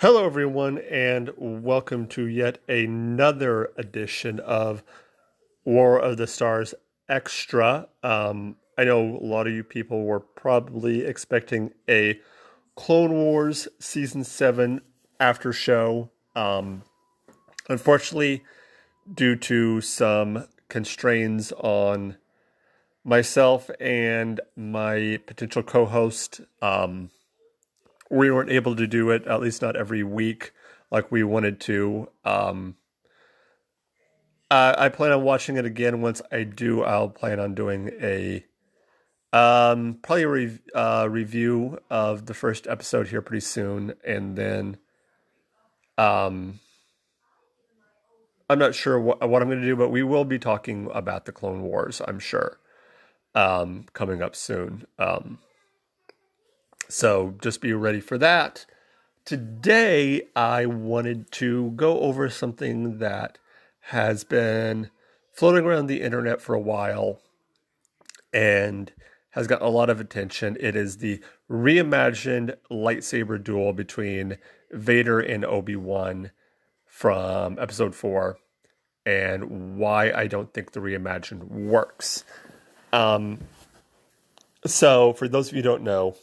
Hello, everyone, and welcome to yet another edition of War of the Stars Extra. Um, I know a lot of you people were probably expecting a Clone Wars Season 7 after show. Um, unfortunately, due to some constraints on myself and my potential co host, um, we weren't able to do it, at least not every week like we wanted to. Um, uh, I plan on watching it again. Once I do, I'll plan on doing a um, probably a re- uh, review of the first episode here pretty soon, and then um, I'm not sure what, what I'm going to do, but we will be talking about the Clone Wars. I'm sure um, coming up soon. Um, so just be ready for that. Today, I wanted to go over something that has been floating around the internet for a while and has gotten a lot of attention. It is the reimagined lightsaber duel between Vader and Obi Wan from episode four, and why I don't think the reimagined works. Um, so, for those of you who don't know,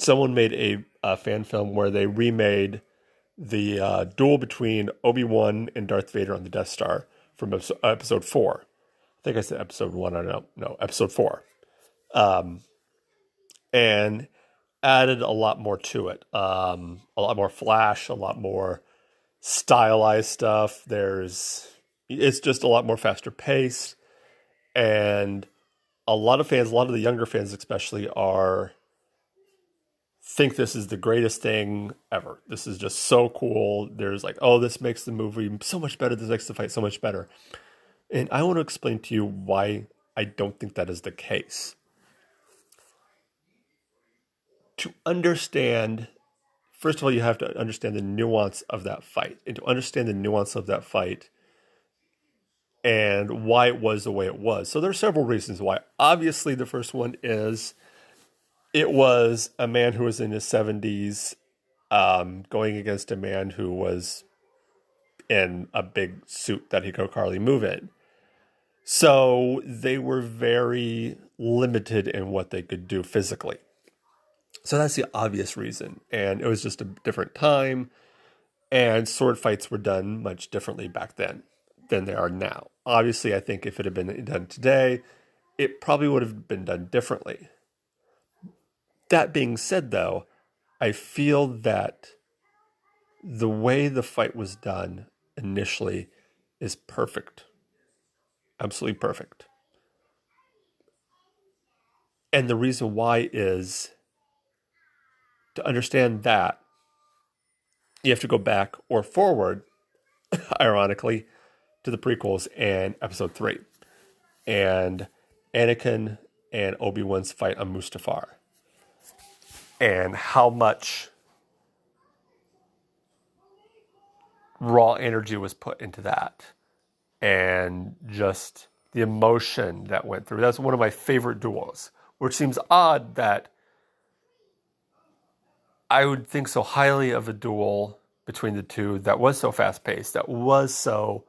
someone made a, a fan film where they remade the uh, duel between Obi Wan and Darth Vader on the Death Star from episode four. I think I said episode one. I don't know. No, episode four. Um, and added a lot more to it. Um, a lot more flash, a lot more stylized stuff. There's, it's just a lot more faster paced, and a lot of fans, a lot of the younger fans especially, are think this is the greatest thing ever. This is just so cool. There's like, oh, this makes the movie so much better. This makes the fight so much better. And I want to explain to you why I don't think that is the case. To understand, first of all, you have to understand the nuance of that fight. And to understand the nuance of that fight and why it was the way it was. So there are several reasons why. Obviously, the first one is it was a man who was in his 70s um, going against a man who was in a big suit that he could hardly move in. So they were very limited in what they could do physically. So that's the obvious reason. And it was just a different time. And sword fights were done much differently back then than they are now. Obviously, I think if it had been done today, it probably would have been done differently. That being said, though, I feel that the way the fight was done initially is perfect. Absolutely perfect. And the reason why is to understand that, you have to go back or forward, ironically, to the prequels and episode three. And Anakin and Obi Wan's fight on Mustafar and how much raw energy was put into that and just the emotion that went through. That's one of my favorite duels, which seems odd that I would think so highly of a duel between the two that was so fast paced, that was so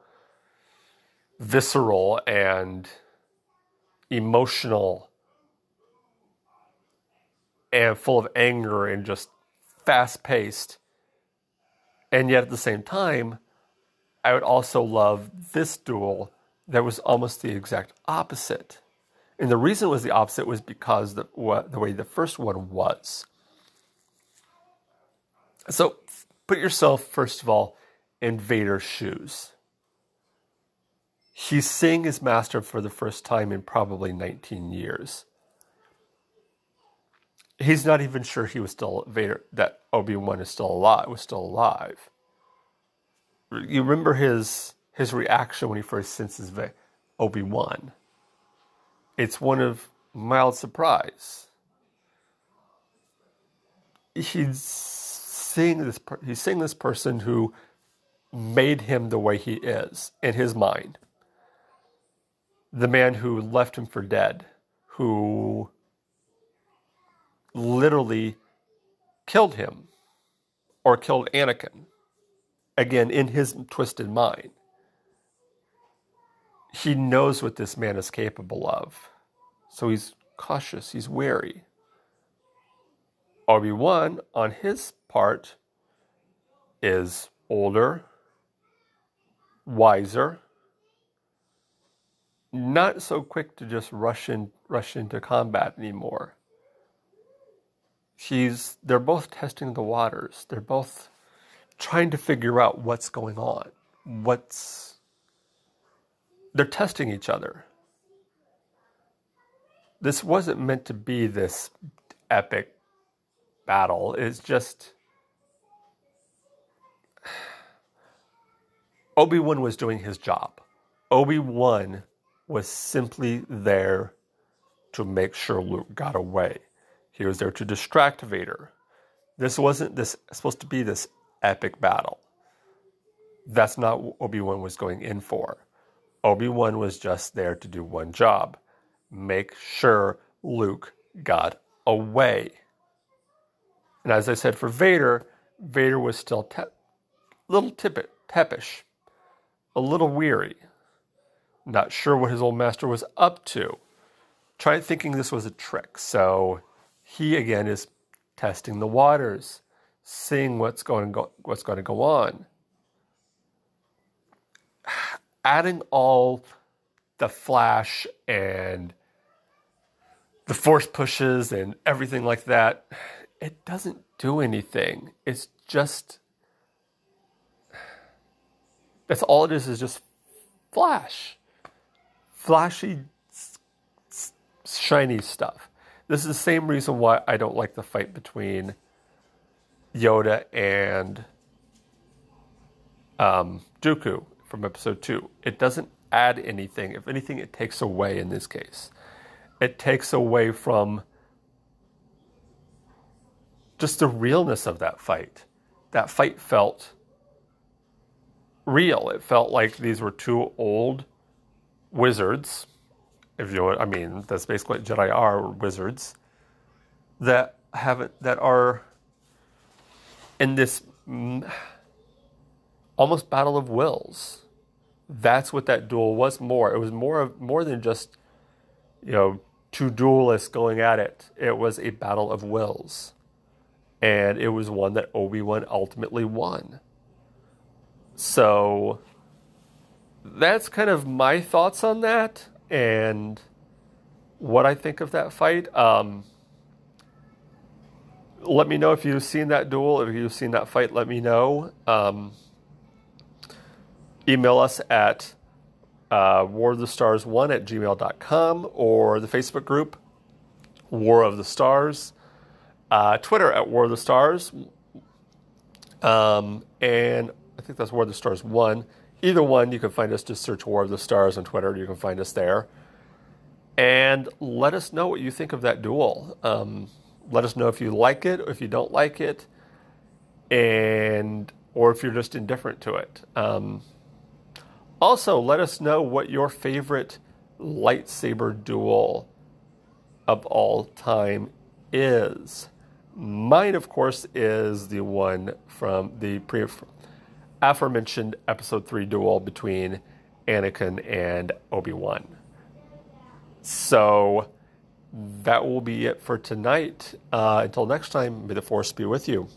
visceral and emotional and full of anger and just fast paced. And yet at the same time, I would also love this duel that was almost the exact opposite. And the reason it was the opposite was because the, what, the way the first one was. So put yourself, first of all, in Vader's shoes. He's seeing his master for the first time in probably 19 years he's not even sure he was still Vader that Obi Wan is still alive was still alive. You remember his his reaction when he first senses Obi Wan. It's one of mild surprise. He's seeing this. He's seeing this person who made him the way he is in his mind. The man who left him for dead, who literally killed him or killed Anakin. Again, in his twisted mind, he knows what this man is capable of. So he's cautious, he's wary. Obi Wan, on his part, is older, wiser, not so quick to just rush in, rush into combat anymore. He's they're both testing the waters. They're both trying to figure out what's going on. What's they're testing each other. This wasn't meant to be this epic battle. It's just Obi Wan was doing his job. Obi Wan was simply there to make sure Luke got away. He was there to distract Vader. This wasn't this supposed to be this epic battle. That's not what Obi Wan was going in for. Obi Wan was just there to do one job make sure Luke got away. And as I said for Vader, Vader was still a te- little tippet, teppish, a little weary, not sure what his old master was up to, trying thinking this was a trick. So he again is testing the waters, seeing what's going to go, what's going to go on. Adding all the flash and the force pushes and everything like that, it doesn't do anything. It's just that's all it is is just flash. Flashy shiny stuff. This is the same reason why I don't like the fight between Yoda and um, Dooku from episode two. It doesn't add anything. If anything, it takes away in this case. It takes away from just the realness of that fight. That fight felt real. It felt like these were two old wizards if you I mean, that's basically what Jedi are wizards that have that are in this almost battle of wills. That's what that duel was more. It was more of more than just you know two duelists going at it. It was a battle of wills, and it was one that Obi Wan ultimately won. So that's kind of my thoughts on that and what I think of that fight. Um, let me know if you've seen that duel, if you've seen that fight, let me know. Um, email us at uh, War of the Stars 1 at gmail.com or the Facebook group War of the Stars, uh, Twitter at War of the Stars, um, and I think that's War of the Stars 1 either one, you can find us. Just search War of the Stars on Twitter. You can find us there. And let us know what you think of that duel. Um, let us know if you like it, or if you don't like it, and or if you're just indifferent to it. Um, also, let us know what your favorite lightsaber duel of all time is. Mine, of course, is the one from the pre aforementioned episode 3 duel between Anakin and Obi Wan. So that will be it for tonight. Uh, until next time, may the Force be with you.